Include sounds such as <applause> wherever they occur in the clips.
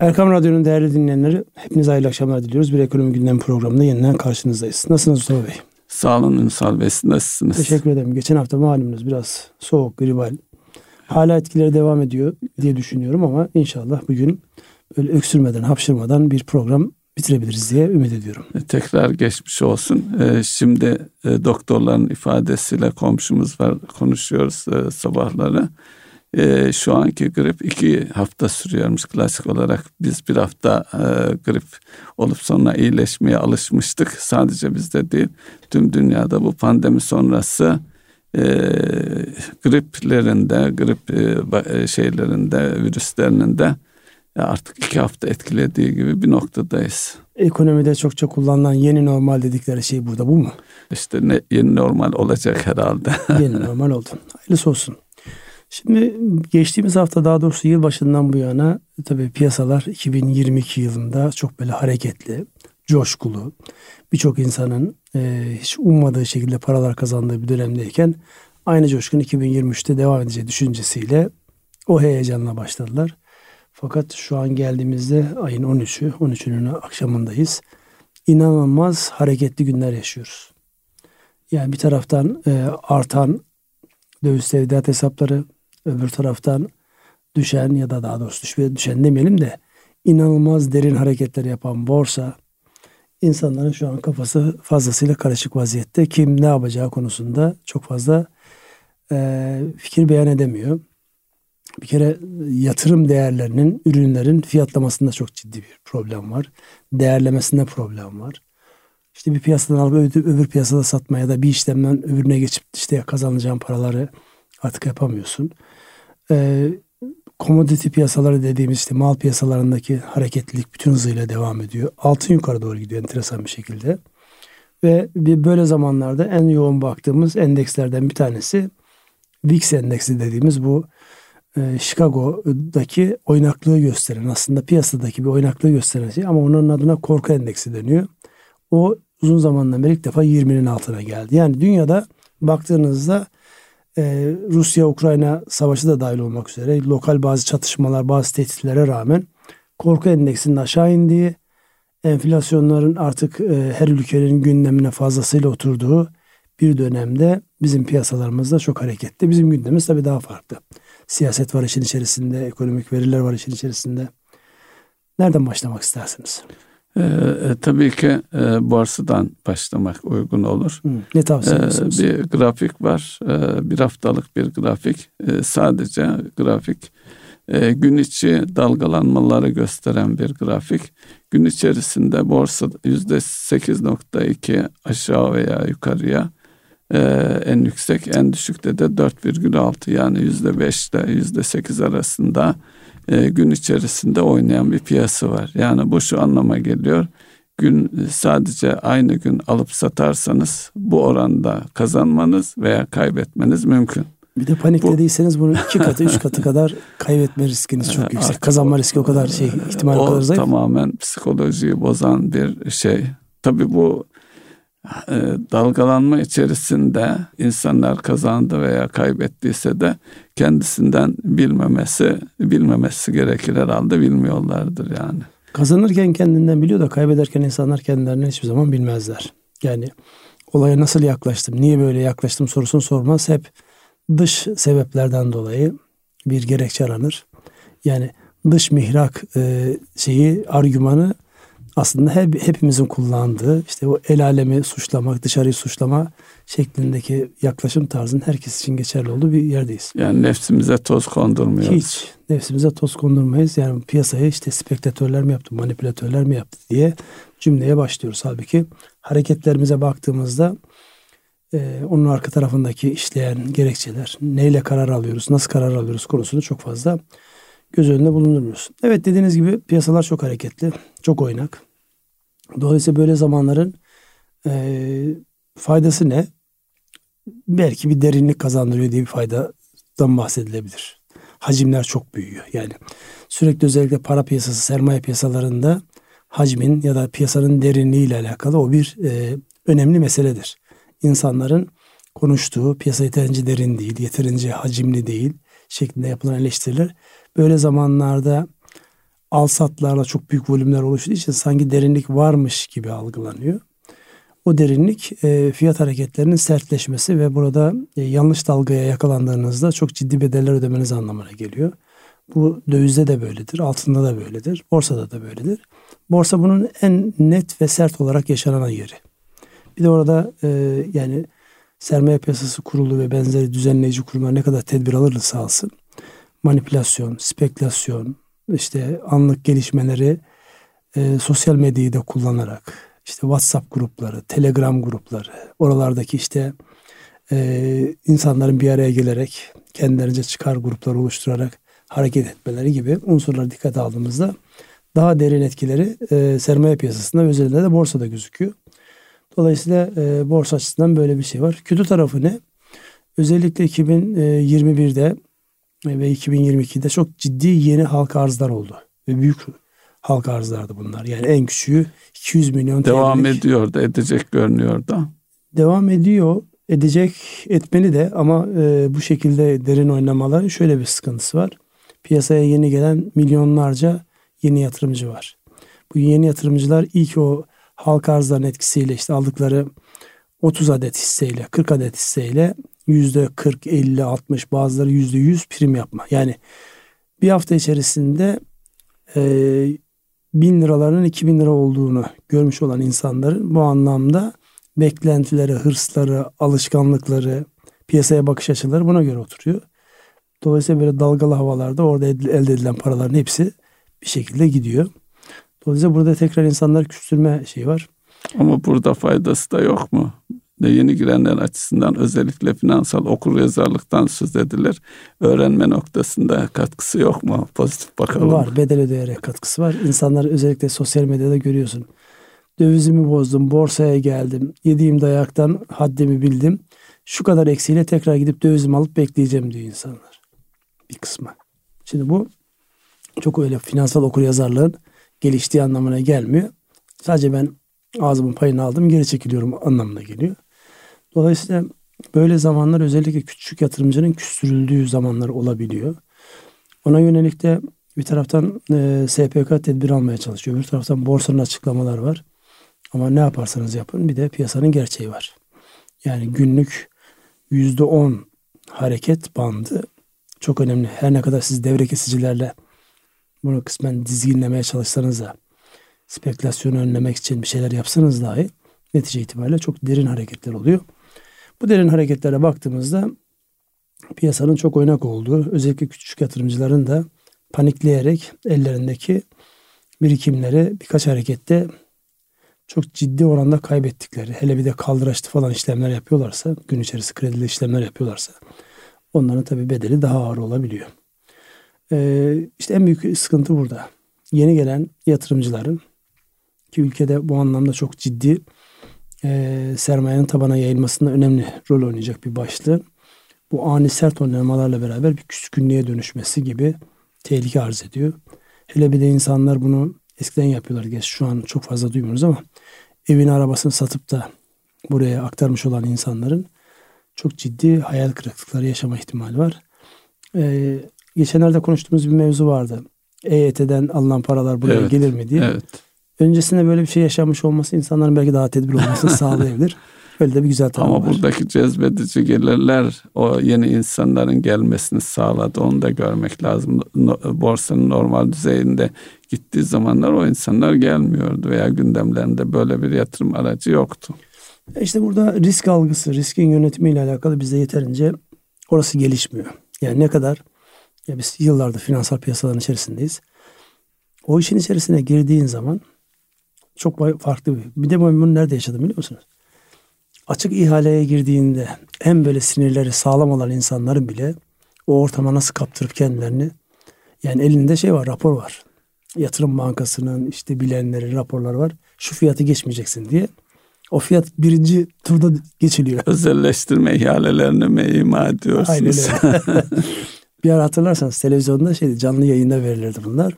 Erkam Radyo'nun değerli dinleyenleri hepinize hayırlı akşamlar diliyoruz. Bir ekonomi gündem programında yeniden karşınızdayız. Nasılsınız Mustafa Bey? Sağ olun Ünsal Bey. Nasılsınız? Teşekkür ederim. Geçen hafta malumunuz biraz soğuk, gribal. Hala etkileri devam ediyor diye düşünüyorum ama inşallah bugün böyle öksürmeden, hapşırmadan bir program bitirebiliriz diye ümit ediyorum. E, tekrar geçmiş olsun. E, şimdi e, doktorların ifadesiyle komşumuz var konuşuyoruz sabahları. Şu anki grip iki hafta sürüyormuş klasik olarak. Biz bir hafta grip olup sonra iyileşmeye alışmıştık. Sadece bizde değil tüm dünyada bu pandemi sonrası griplerinde, grip şeylerinde, virüslerinin de artık iki hafta etkilediği gibi bir noktadayız. Ekonomide çokça kullanılan yeni normal dedikleri şey burada bu mu? İşte ne, yeni normal olacak herhalde. yeni normal oldu. Hayırlısı olsun. Şimdi geçtiğimiz hafta daha doğrusu yıl başından bu yana tabii piyasalar 2022 yılında çok böyle hareketli, coşkulu, birçok insanın e, hiç ummadığı şekilde paralar kazandığı bir dönemdeyken aynı coşkun 2023'te devam edeceği düşüncesiyle o heyecanla başladılar. Fakat şu an geldiğimizde ayın 13'ü, 13'ünün akşamındayız. İnanılmaz hareketli günler yaşıyoruz. Yani bir taraftan e, artan döviz tevdiat hesapları, öbür taraftan düşen ya da daha doğrusu düşmeye düşen demeyelim de inanılmaz derin hareketler yapan borsa insanların şu an kafası fazlasıyla karışık vaziyette. Kim ne yapacağı konusunda çok fazla e, fikir beyan edemiyor bir kere yatırım değerlerinin, ürünlerin fiyatlamasında çok ciddi bir problem var. Değerlemesinde problem var. İşte bir piyasadan alıp öbür, öbür piyasada satmaya da bir işlemden öbürüne geçip işte kazanacağın paraları artık yapamıyorsun. Ee, commodity piyasaları dediğimiz işte mal piyasalarındaki hareketlilik bütün hızıyla devam ediyor. Altın yukarı doğru gidiyor enteresan bir şekilde. Ve bir böyle zamanlarda en yoğun baktığımız endekslerden bir tanesi VIX endeksi dediğimiz bu e, Chicago'daki oynaklığı gösteren aslında piyasadaki bir oynaklığı gösteren şey ama onun adına korku endeksi deniyor. O uzun zamandan beri ilk defa 20'nin altına geldi. Yani dünyada baktığınızda e, Rusya-Ukrayna savaşı da dahil olmak üzere lokal bazı çatışmalar, bazı tehditlere rağmen korku endeksinin aşağı indiği, enflasyonların artık e, her ülkenin gündemine fazlasıyla oturduğu bir dönemde bizim piyasalarımızda çok hareketli. Bizim gündemimiz tabii daha farklı. Siyaset var işin içerisinde, ekonomik veriler var işin içerisinde. Nereden başlamak istersiniz? Ee, e, tabii ki e, borsadan başlamak uygun olur. Hı, ne tavsiye ee, bir grafik var. Ee, bir haftalık bir grafik. Ee, sadece grafik e, gün içi dalgalanmaları gösteren bir grafik. Gün içerisinde borsa yüzde 8.2 aşağı veya yukarıya ee, en yüksek en düşükte de 4,6 yani yüzde beş ile yüzde sekiz arasında e, gün içerisinde oynayan bir piyasa var. Yani bu şu anlama geliyor. Gün sadece aynı gün alıp satarsanız bu oranda kazanmanız veya kaybetmeniz mümkün. Bir de paniklediyseniz bunun iki <laughs> katı, üç katı kadar kaybetme riskiniz çok yüksek. Kazanma riski o kadar şey, ihtimal o kadar zayıf. tamamen psikolojiyi bozan bir şey. Tabii bu e, dalgalanma içerisinde insanlar kazandı veya kaybettiyse de kendisinden bilmemesi bilmemesi gerekir herhalde bilmiyorlardır yani. Kazanırken kendinden biliyor da kaybederken insanlar kendilerinden hiçbir zaman bilmezler. Yani olaya nasıl yaklaştım, niye böyle yaklaştım sorusunu sormaz. Hep dış sebeplerden dolayı bir gerekçe aranır. Yani dış mihrak e, şeyi argümanı aslında hep, hepimizin kullandığı işte o el alemi suçlamak, dışarıyı suçlama şeklindeki yaklaşım tarzının herkes için geçerli olduğu bir yerdeyiz. Yani nefsimize toz kondurmuyoruz. Hiç. Nefsimize toz kondurmayız. Yani piyasayı işte spektatörler mi yaptı, manipülatörler mi yaptı diye cümleye başlıyoruz. Halbuki hareketlerimize baktığımızda e, onun arka tarafındaki işleyen gerekçeler, neyle karar alıyoruz, nasıl karar alıyoruz konusunu çok fazla göz önünde bulundurmuyoruz. Evet dediğiniz gibi piyasalar çok hareketli, çok oynak. Dolayısıyla böyle zamanların e, faydası ne? Belki bir derinlik kazandırıyor diye bir faydadan bahsedilebilir. Hacimler çok büyüyor. Yani sürekli özellikle para piyasası, sermaye piyasalarında hacmin ya da piyasanın derinliği ile alakalı o bir e, önemli meseledir. İnsanların konuştuğu piyasa yeterince derin değil, yeterince hacimli değil şeklinde yapılan eleştiriler böyle zamanlarda al satlarla çok büyük volümler oluştuğu için sanki derinlik varmış gibi algılanıyor. O derinlik e, fiyat hareketlerinin sertleşmesi ve burada e, yanlış dalgaya yakalandığınızda çok ciddi bedeller ödemeniz anlamına geliyor. Bu dövizde de böyledir, altında da böyledir, borsada da böyledir. Borsa bunun en net ve sert olarak yaşanan yeri. Bir de orada e, yani sermaye piyasası kurulu ve benzeri düzenleyici kurumlar ne kadar tedbir alırsa alsın manipülasyon, spekülasyon, işte anlık gelişmeleri e, sosyal medyayı da kullanarak işte WhatsApp grupları, Telegram grupları, oralardaki işte e, insanların bir araya gelerek kendilerince çıkar gruplar oluşturarak hareket etmeleri gibi unsurları dikkate aldığımızda daha derin etkileri e, sermaye piyasasında özellikle de borsada gözüküyor. Dolayısıyla e, borsa açısından böyle bir şey var. Kötü tarafı ne? Özellikle 2021'de ve 2022'de çok ciddi yeni halka arzlar oldu. Ve büyük halka arzlardı bunlar. Yani en küçüğü 200 milyon Devam TL'lik. ediyor da edecek görünüyor da. Devam ediyor. Edecek etmeli de ama e, bu şekilde derin oynamaların şöyle bir sıkıntısı var. Piyasaya yeni gelen milyonlarca yeni yatırımcı var. Bu yeni yatırımcılar ilk o halka arzların etkisiyle işte aldıkları 30 adet hisseyle 40 adet hisseyle yüzde 40, 50, 60 bazıları yüzde 100 prim yapma. Yani bir hafta içerisinde e, bin liraların 2000 lira olduğunu görmüş olan insanların bu anlamda beklentileri, hırsları, alışkanlıkları, piyasaya bakış açıları buna göre oturuyor. Dolayısıyla böyle dalgalı havalarda orada elde edilen paraların hepsi bir şekilde gidiyor. Dolayısıyla burada tekrar insanlar küstürme şeyi var. Ama burada faydası da yok mu? Ve yeni girenler açısından özellikle finansal okur yazarlıktan söz edilir. Öğrenme noktasında katkısı yok mu? Pozitif bakalım. Var. Bedel ödeyerek katkısı var. İnsanlar özellikle sosyal medyada görüyorsun. Dövizimi bozdum, borsaya geldim, yediğim dayaktan haddimi bildim. Şu kadar eksiğiyle tekrar gidip dövizimi alıp bekleyeceğim diyor insanlar. Bir kısmı. Şimdi bu çok öyle finansal okur yazarlığın geliştiği anlamına gelmiyor. Sadece ben ağzımın payını aldım geri çekiliyorum anlamına geliyor. Dolayısıyla böyle zamanlar özellikle küçük yatırımcının küstürüldüğü zamanlar olabiliyor. Ona yönelik de bir taraftan e, SPK tedbir almaya çalışıyor. Bir taraftan borsanın açıklamalar var. Ama ne yaparsanız yapın bir de piyasanın gerçeği var. Yani günlük yüzde on hareket bandı çok önemli. Her ne kadar siz devre kesicilerle bunu kısmen dizginlemeye çalışsanız da spekülasyonu önlemek için bir şeyler yapsanız dahi netice itibariyle çok derin hareketler oluyor. Bu derin hareketlere baktığımızda piyasanın çok oynak olduğu, özellikle küçük yatırımcıların da panikleyerek ellerindeki birikimleri birkaç harekette çok ciddi oranda kaybettikleri, hele bir de kaldıraçlı falan işlemler yapıyorlarsa, gün içerisinde kredili işlemler yapıyorlarsa onların tabi bedeli daha ağır olabiliyor. Ee, işte en büyük sıkıntı burada. Yeni gelen yatırımcıların ki ülkede bu anlamda çok ciddi e, sermayenin tabana yayılmasında önemli rol oynayacak bir başlığı. Bu ani sert oynamalarla beraber bir küskünlüğe dönüşmesi gibi tehlike arz ediyor. Hele bir de insanlar bunu eskiden yapıyorlar. Geç şu an çok fazla duymuyoruz ama evini arabasını satıp da buraya aktarmış olan insanların çok ciddi hayal kırıklıkları yaşama ihtimali var. Ee, geçenlerde konuştuğumuz bir mevzu vardı. EYT'den alınan paralar buraya evet, gelir mi diye. Evet öncesinde böyle bir şey yaşanmış olması insanların belki daha tedbir olmasını <laughs> sağlayabilir. Öyle de bir güzel tarafı Ama var. buradaki cezbedici gelirler o yeni insanların gelmesini sağladı. Onu da görmek lazım. Borsanın normal düzeyinde gittiği zamanlar o insanlar gelmiyordu veya gündemlerinde böyle bir yatırım aracı yoktu. E işte burada risk algısı, riskin yönetimiyle alakalı bizde yeterince orası gelişmiyor. Yani ne kadar ya biz yıllardır finansal piyasaların içerisindeyiz. O işin içerisine girdiğin zaman çok farklı bir. Bir de bunu nerede yaşadım biliyor musunuz? Açık ihaleye girdiğinde en böyle sinirleri sağlam olan insanların bile o ortama nasıl kaptırıp kendilerini yani elinde şey var rapor var. Yatırım bankasının işte bilenlerin raporları var. Şu fiyatı geçmeyeceksin diye. O fiyat birinci turda geçiliyor. <laughs> Özelleştirme ihalelerini mi ima ediyorsunuz? Aynen öyle. <laughs> bir ara hatırlarsanız televizyonda şeydi canlı yayında verilirdi bunlar.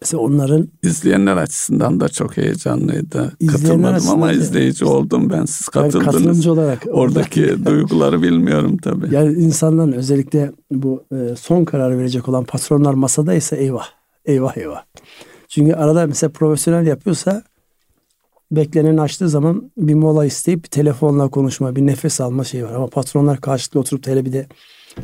Mesela onların izleyenler açısından da çok heyecanlıydı. Katılmadım ama izleyici oldum ben. Siz katıldınız. Yani katılımcı olarak. Oradaki duyguları bilmiyorum tabii. <laughs> Yani insanların özellikle bu e, son karar verecek olan patronlar masadaysa eyvah. eyvah eyvah. Çünkü arada mesela profesyonel yapıyorsa bekleneni açtığı zaman bir mola isteyip bir telefonla konuşma, bir nefes alma şeyi var. Ama patronlar karşılıklı oturup hele bir de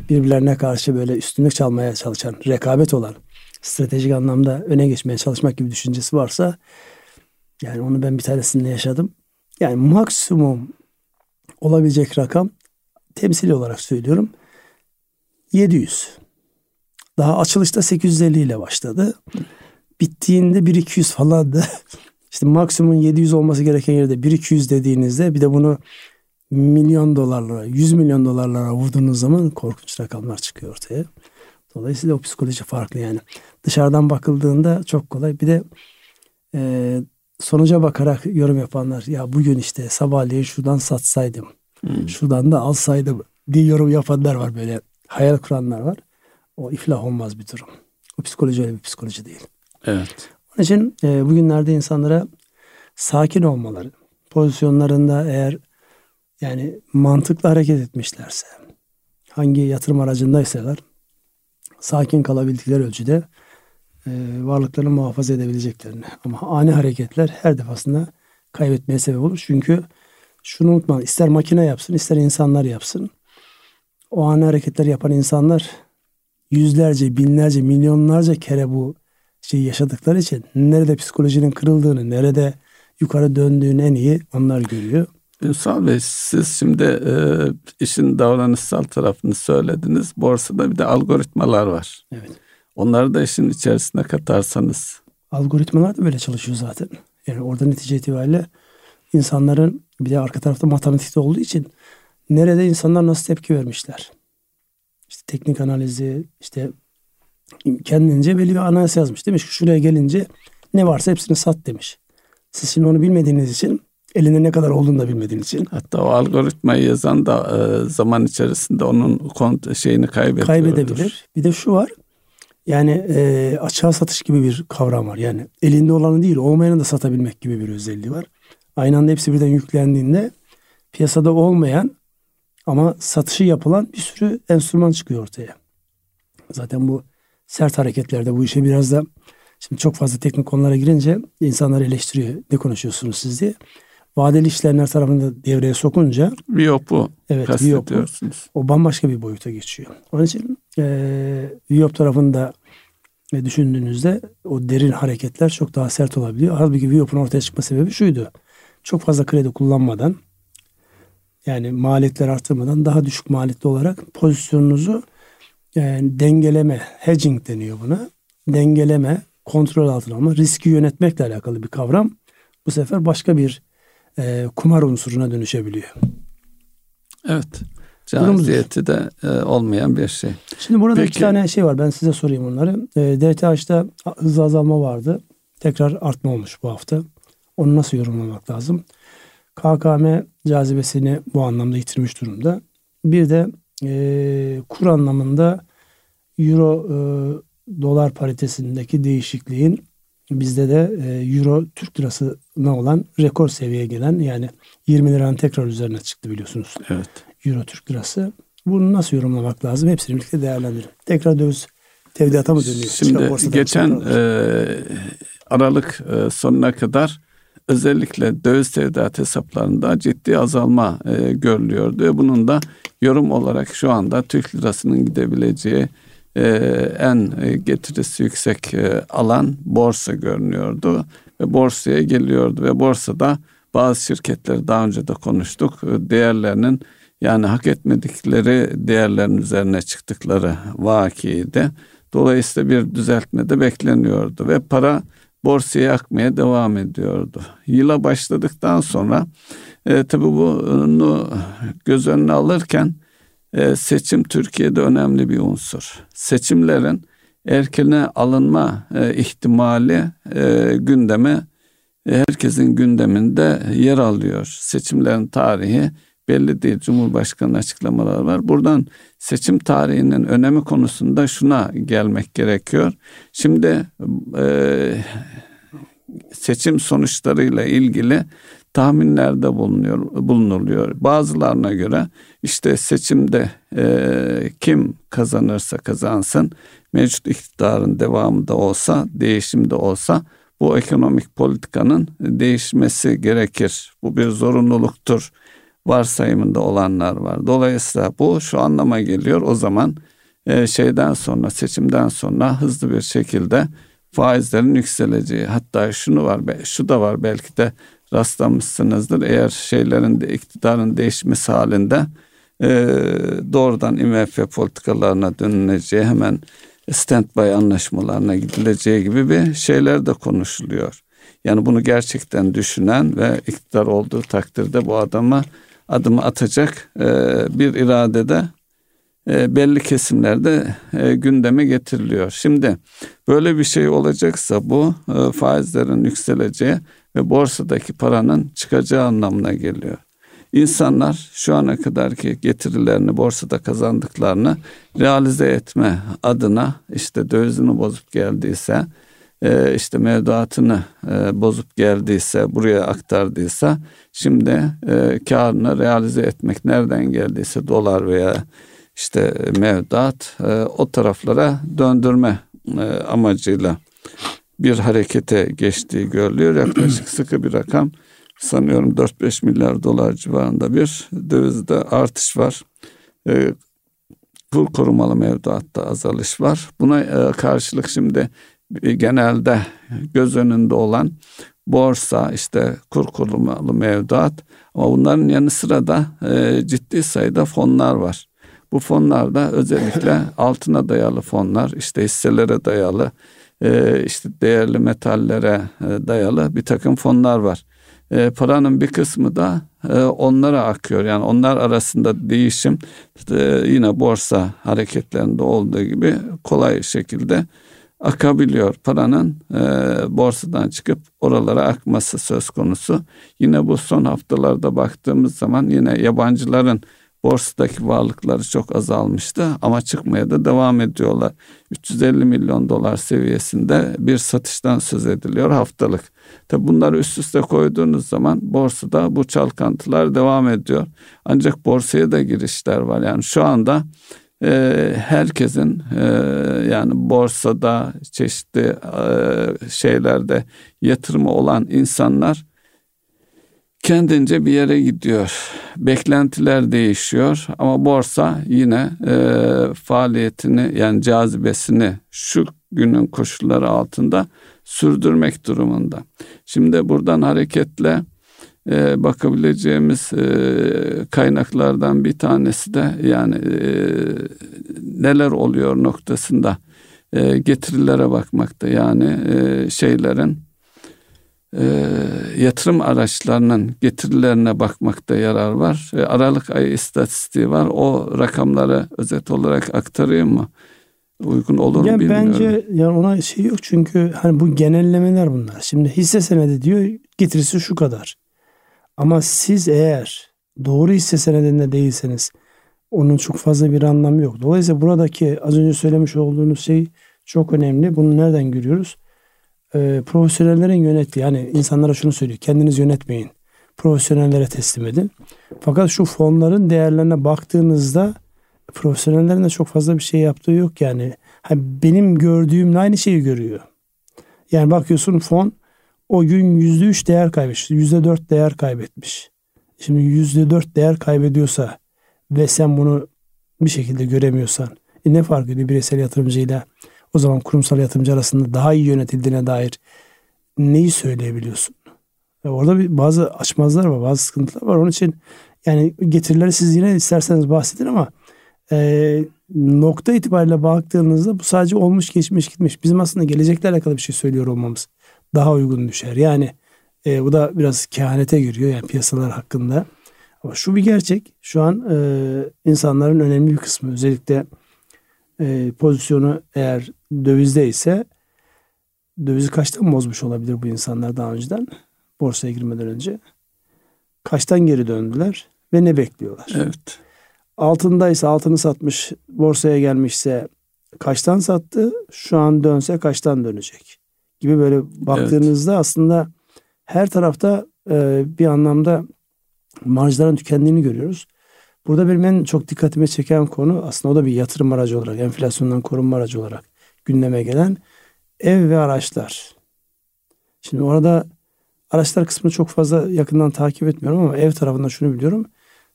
birbirlerine karşı böyle üstünlük çalmaya çalışan, rekabet olan, stratejik anlamda öne geçmeye çalışmak gibi düşüncesi varsa yani onu ben bir tanesinde yaşadım. Yani maksimum olabilecek rakam temsili olarak söylüyorum 700. Daha açılışta 850 ile başladı. Bittiğinde 1200 falandı. <laughs> İşte maksimum 700 olması gereken yerde 1200 dediğinizde bir de bunu milyon dolarlara, 100 milyon dolarlara vurduğunuz zaman korkunç rakamlar çıkıyor ortaya. Dolayısıyla o psikoloji farklı yani. Dışarıdan bakıldığında çok kolay. Bir de e, sonuca bakarak yorum yapanlar ya bugün işte sabahleyin şuradan satsaydım, hmm. şuradan da alsaydım diye yorum yapanlar var böyle hayal kuranlar var. O iflah olmaz bir durum. O psikoloji öyle bir psikoloji değil. Evet. Onun için e, bugünlerde insanlara sakin olmaları, pozisyonlarında eğer yani mantıklı hareket etmişlerse, hangi yatırım aracındaysalar sakin kalabildikleri ölçüde e, varlıklarını muhafaza edebileceklerini. Ama ani hareketler her defasında kaybetmeye sebep olur. Çünkü şunu unutma ister makine yapsın ister insanlar yapsın. O ani hareketler yapan insanlar yüzlerce, binlerce, milyonlarca kere bu şeyi yaşadıkları için nerede psikolojinin kırıldığını, nerede yukarı döndüğünü en iyi onlar görüyor. Ünsal Bey siz şimdi e, işin davranışsal tarafını söylediniz. Borsada bir de algoritmalar var. Evet. Onları da işin içerisine katarsanız. Algoritmalar da böyle çalışıyor zaten. Yani orada netice itibariyle insanların bir de arka tarafta matematikte olduğu için nerede insanlar nasıl tepki vermişler. İşte teknik analizi, işte kendince belli bir analiz yazmış. Demiş ki şuraya gelince ne varsa hepsini sat demiş. Siz şimdi onu bilmediğiniz için elinde ne kadar olduğunu da bilmediğiniz için. Hatta o algoritmayı yazan da e, zaman içerisinde onun kont şeyini kaybediyordur. Kaybedebilir. Bir de şu var. Yani e, açığa satış gibi bir kavram var. Yani elinde olanı değil olmayanı da satabilmek gibi bir özelliği var. Aynı anda hepsi birden yüklendiğinde piyasada olmayan ama satışı yapılan bir sürü enstrüman çıkıyor ortaya. Zaten bu sert hareketlerde bu işe biraz da şimdi çok fazla teknik konulara girince insanlar eleştiriyor. Ne konuşuyorsunuz siz diye. Vadeli işlemler tarafında devreye sokunca Viyop bu. Evet Viyop O bambaşka bir boyuta geçiyor. Onun için e, Viyop tarafında e, düşündüğünüzde o derin hareketler çok daha sert olabiliyor. Halbuki Viyop'un ortaya çıkma sebebi şuydu. Çok fazla kredi kullanmadan yani maliyetler artırmadan daha düşük maliyetli olarak pozisyonunuzu yani dengeleme, hedging deniyor buna. Dengeleme, kontrol altına alma, riski yönetmekle alakalı bir kavram. Bu sefer başka bir e, kumar unsuruna dönüşebiliyor. Evet. Caziyeti de e, olmayan bir şey. Şimdi burada Peki. iki tane şey var. Ben size sorayım onları. E, DTH'da hızlı azalma vardı. Tekrar artma olmuş bu hafta. Onu nasıl yorumlamak lazım? KKM cazibesini bu anlamda yitirmiş durumda. Bir de e, kur anlamında euro e, dolar paritesindeki değişikliğin bizde de e, euro Türk lirasına olan rekor seviyeye gelen yani 20 liranın tekrar üzerine çıktı biliyorsunuz. Evet. Euro Türk lirası. Bunu nasıl yorumlamak lazım? Hepsini birlikte değerlendirelim. Tekrar döviz tevdiata mı dönüyor? Şimdi geçen e, Aralık e, sonuna kadar özellikle döviz tevdiat hesaplarında ciddi azalma e, görülüyordu bunun da yorum olarak şu anda Türk lirasının gidebileceği e, en e, getirisi yüksek e, alan borsa görünüyordu ve borsaya geliyordu ve borsada bazı şirketleri daha önce de konuştuk e, değerlerinin yani hak etmedikleri değerlerin üzerine çıktıkları vakiydi. Dolayısıyla bir düzeltme de bekleniyordu ve para borsaya akmaya devam ediyordu. Yıla başladıktan sonra e, tabii bunu göz önüne alırken e, seçim Türkiye'de önemli bir unsur. Seçimlerin erkene alınma e, ihtimali e, gündeme herkesin gündeminde yer alıyor. Seçimlerin tarihi belli değil. Cumhurbaşkanı açıklamaları var. Buradan seçim tarihinin önemi konusunda şuna gelmek gerekiyor. Şimdi e, seçim sonuçlarıyla ilgili tahminlerde bulunuyor, bulunuluyor. Bazılarına göre işte seçimde e, kim kazanırsa kazansın mevcut iktidarın devamı da olsa, değişim de olsa bu ekonomik politikanın değişmesi gerekir. Bu bir zorunluluktur varsayımında olanlar var. Dolayısıyla bu şu anlama geliyor. O zaman e, şeyden sonra seçimden sonra hızlı bir şekilde faizlerin yükseleceği. Hatta şunu var, şu da var belki de rastlamışsınızdır. Eğer şeylerin de iktidarın değişmesi halinde e, doğrudan IMF politikalarına dönüleceği hemen standby anlaşmalarına gidileceği gibi bir şeyler de konuşuluyor. Yani bunu gerçekten düşünen ve iktidar olduğu takdirde bu adama adımı atacak e, bir iradede belli kesimlerde e, gündeme getiriliyor. Şimdi böyle bir şey olacaksa bu e, faizlerin yükseleceği ve borsadaki paranın çıkacağı anlamına geliyor. İnsanlar şu ana kadarki getirilerini borsada kazandıklarını realize etme adına işte dövizini bozup geldiyse e, işte mevduatını e, bozup geldiyse buraya aktardıysa şimdi e, karını realize etmek nereden geldiyse dolar veya işte mevduat o taraflara döndürme amacıyla bir harekete geçtiği görülüyor. Yaklaşık <clears throat> sıkı bir rakam sanıyorum 4-5 milyar dolar civarında bir dövizde artış var. E, kur korumalı mevduatta azalış var. Buna e, karşılık şimdi genelde göz önünde olan borsa işte kur korumalı mevduat ama bunların yanı sıra da e, ciddi sayıda fonlar var. Bu fonlarda özellikle altına dayalı fonlar işte hisselere dayalı e, işte değerli metallere e, dayalı bir takım fonlar var e, paranın bir kısmı da onlara akıyor. Yani onlar arasında değişim yine borsa hareketlerinde olduğu gibi kolay şekilde akabiliyor. Paranın borsadan çıkıp oralara akması söz konusu. Yine bu son haftalarda baktığımız zaman yine yabancıların borsadaki varlıkları çok azalmıştı ama çıkmaya da devam ediyorlar. 350 milyon dolar seviyesinde bir satıştan söz ediliyor haftalık. Tabi bunları üst üste koyduğunuz zaman borsada bu çalkantılar devam ediyor. Ancak borsaya da girişler var. Yani şu anda e, herkesin e, yani borsada çeşitli e, şeylerde yatırımı olan insanlar kendince bir yere gidiyor. Beklentiler değişiyor ama borsa yine e, faaliyetini yani cazibesini şu günün koşulları altında sürdürmek durumunda. Şimdi buradan hareketle e, bakabileceğimiz e, kaynaklardan bir tanesi de yani e, neler oluyor noktasında e, getirilere bakmakta. Yani e, şeylerin e, yatırım araçlarının getirilerine bakmakta yarar var. E, Aralık ayı istatistiği var. O rakamları özet olarak aktarayım mı? Uygun olur mu bilmiyorum. Bence yani ona şey yok çünkü hani bu genellemeler bunlar. Şimdi hisse senedi diyor getirisi şu kadar. Ama siz eğer doğru hisse senedinde değilseniz onun çok fazla bir anlamı yok. Dolayısıyla buradaki az önce söylemiş olduğunuz şey çok önemli. Bunu nereden görüyoruz? E, profesyonellerin yönettiği yani insanlara şunu söylüyor. Kendiniz yönetmeyin. Profesyonellere teslim edin. Fakat şu fonların değerlerine baktığınızda profesyonellerin de çok fazla bir şey yaptığı yok yani. Ha, benim gördüğümle aynı şeyi görüyor. Yani bakıyorsun fon o gün yüzde üç değer kaybetmiş. Yüzde dört değer kaybetmiş. Şimdi yüzde dört değer kaybediyorsa ve sen bunu bir şekilde göremiyorsan e ne fark ediyor bireysel yatırımcıyla o zaman kurumsal yatırımcı arasında daha iyi yönetildiğine dair neyi söyleyebiliyorsun? Ya orada bir bazı açmazlar var, bazı sıkıntılar var. Onun için yani getirileri siz yine isterseniz bahsedin ama e, nokta itibariyle baktığınızda bu sadece olmuş geçmiş gitmiş. Bizim aslında gelecekle alakalı bir şey söylüyor olmamız daha uygun düşer. Yani e, bu da biraz kehanete giriyor yani piyasalar hakkında. Ama şu bir gerçek. Şu an e, insanların önemli bir kısmı özellikle e, pozisyonu eğer dövizde ise dövizi kaçtan bozmuş olabilir bu insanlar daha önceden borsaya girmeden önce? Kaçtan geri döndüler ve ne bekliyorlar? Evet. Altındaysa altını satmış borsaya gelmişse kaçtan sattı şu an dönse kaçtan dönecek gibi böyle baktığınızda evet. aslında her tarafta e, bir anlamda marjların tükendiğini görüyoruz. Burada benim en çok dikkatime çeken konu aslında o da bir yatırım aracı olarak, enflasyondan korunma aracı olarak gündeme gelen ev ve araçlar. Şimdi orada araçlar kısmını çok fazla yakından takip etmiyorum ama ev tarafında şunu biliyorum.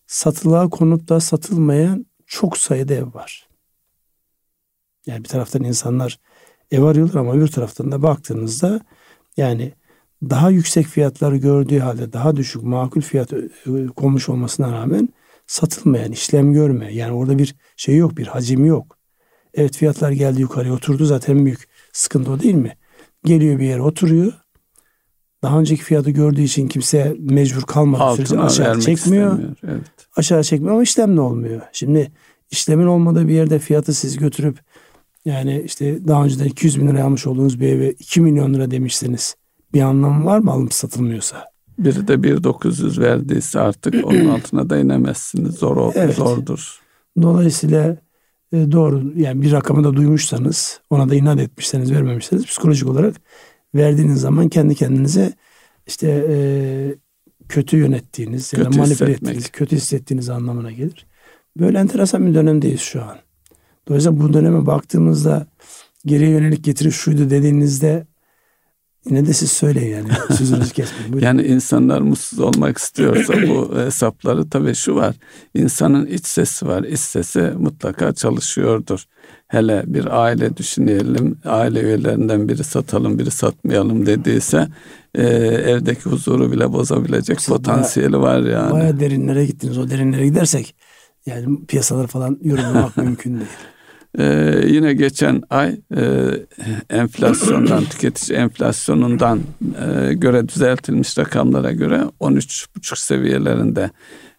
Satılığa konup da satılmayan çok sayıda ev var. Yani bir taraftan insanlar ev arıyorlar ama öbür taraftan da baktığınızda yani daha yüksek fiyatları gördüğü halde daha düşük makul fiyat konmuş olmasına rağmen satılmayan, işlem görme. Yani orada bir şey yok, bir hacim yok. Evet fiyatlar geldi yukarıya oturdu zaten büyük sıkıntı o değil mi? Geliyor bir yere oturuyor. Daha önceki fiyatı gördüğü için kimse mecbur kalmadığı sürece aşağı çekmiyor. Evet. Aşağı çekmiyor ama işlem de olmuyor. Şimdi işlemin olmadığı bir yerde fiyatı siz götürüp yani işte daha önceden 200 bin lira almış olduğunuz bir eve 2 milyon lira demişsiniz. Bir anlamı var mı alım satılmıyorsa? Biri de 1.900 verdiyse artık onun <clears throat> altına da inemezsiniz. Zor, evet. Zordur. Dolayısıyla e, doğru yani bir rakamı da duymuşsanız ona da inat etmişseniz vermemişseniz psikolojik olarak verdiğiniz zaman kendi kendinize işte e, kötü yönettiğiniz kötü ya da manipüle ettiğiniz, kötü hissettiğiniz anlamına gelir. Böyle enteresan bir dönemdeyiz şu an. Dolayısıyla bu döneme baktığımızda geriye yönelik getiri şuydu dediğinizde Yine de siz söyleyin yani. Sözünüzü <laughs> kesmeyin. yani insanlar mutsuz olmak istiyorsa bu hesapları tabii şu var. İnsanın iç sesi var. İç sesi mutlaka çalışıyordur. Hele bir aile düşünelim. Aile üyelerinden biri satalım, biri satmayalım dediyse e, evdeki huzuru bile bozabilecek Siz potansiyeli baya, var yani. Baya derinlere gittiniz. O derinlere gidersek yani piyasaları falan yorumlamak <laughs> mümkün değil. Ee, yine geçen ay e, enflasyondan, tüketici enflasyonundan e, göre düzeltilmiş rakamlara göre 13,5 seviyelerinde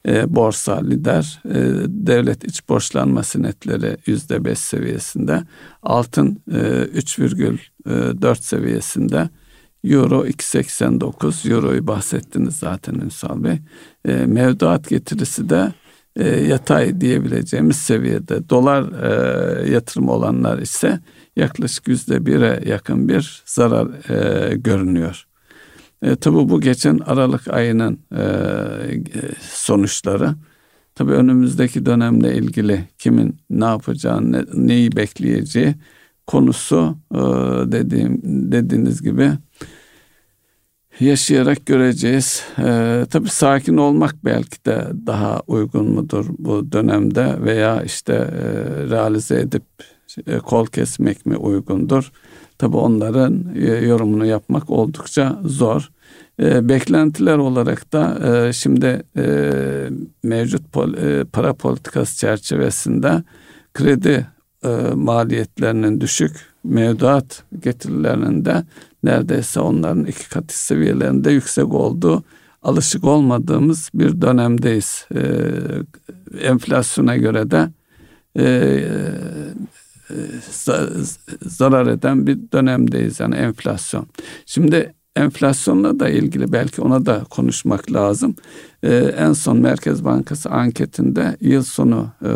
e, borsa lider, e, devlet iç borçlanma senetleri yüzde beş seviyesinde, altın e, 3,4 seviyesinde, Euro 2.89, Euro'yu bahsettiniz zaten Ünsal Bey. E, mevduat getirisi de e, yatay diyebileceğimiz seviyede. Dolar e, yatırım olanlar ise yaklaşık yüzde bire yakın bir zarar e, görünüyor. E, tabi bu geçen Aralık ayının e, sonuçları. Tabi önümüzdeki dönemle ilgili kimin ne yapacağını, ne, neyi bekleyeceği konusu e, dediğim dediğiniz gibi yaşayarak göreceğiz. Ee, tabii sakin olmak belki de daha uygun mudur bu dönemde veya işte e, realize edip e, kol kesmek mi uygundur? Tabii onların e, yorumunu yapmak oldukça zor. E, beklentiler olarak da e, şimdi e, mevcut pol, e, para politikası çerçevesinde kredi e, maliyetlerinin düşük, mevduat getirilerinin de neredeyse onların iki katı seviyelerinde yüksek olduğu alışık olmadığımız bir dönemdeyiz. E, enflasyona göre de e, e, zarar eden bir dönemdeyiz yani enflasyon. Şimdi enflasyonla da ilgili belki ona da konuşmak lazım. Ee, en son Merkez Bankası anketinde yıl sonu e,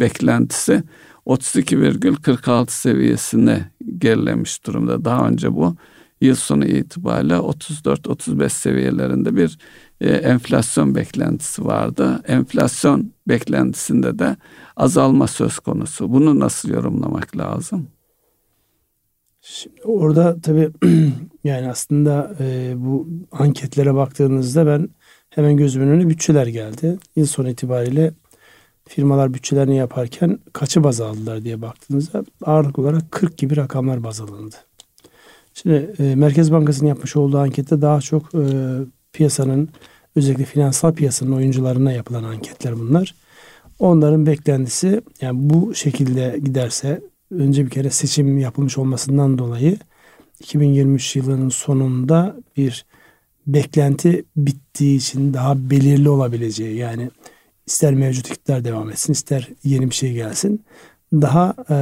beklentisi 32,46 seviyesine gerilemiş durumda. Daha önce bu yıl sonu itibariyle 34-35 seviyelerinde bir e, enflasyon beklentisi vardı. Enflasyon beklentisinde de azalma söz konusu. Bunu nasıl yorumlamak lazım? Şimdi orada tabii <clears throat> yani aslında e, bu anketlere baktığınızda ben hemen gözümün önüne bütçeler geldi. Yıl sonu itibariyle firmalar bütçelerini yaparken kaçı baz aldılar diye baktığınızda ağırlık olarak 40 gibi rakamlar baz alındı. Şimdi e, Merkez Bankası'nın yapmış olduğu ankette daha çok e, piyasanın özellikle finansal piyasanın oyuncularına yapılan anketler bunlar. Onların beklentisi yani bu şekilde giderse önce bir kere seçim yapılmış olmasından dolayı 2023 yılının sonunda bir beklenti bittiği için daha belirli olabileceği yani ister mevcut iktidar devam etsin ister yeni bir şey gelsin daha e,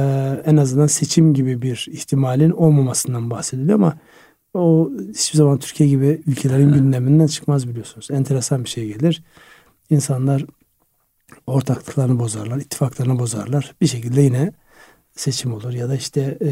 en azından seçim gibi bir ihtimalin olmamasından bahsediliyor ama o hiçbir zaman Türkiye gibi ülkelerin gündeminden çıkmaz biliyorsunuz. Enteresan bir şey gelir. İnsanlar ortaklıklarını bozarlar, ittifaklarını bozarlar. Bir şekilde yine seçim olur ya da işte e,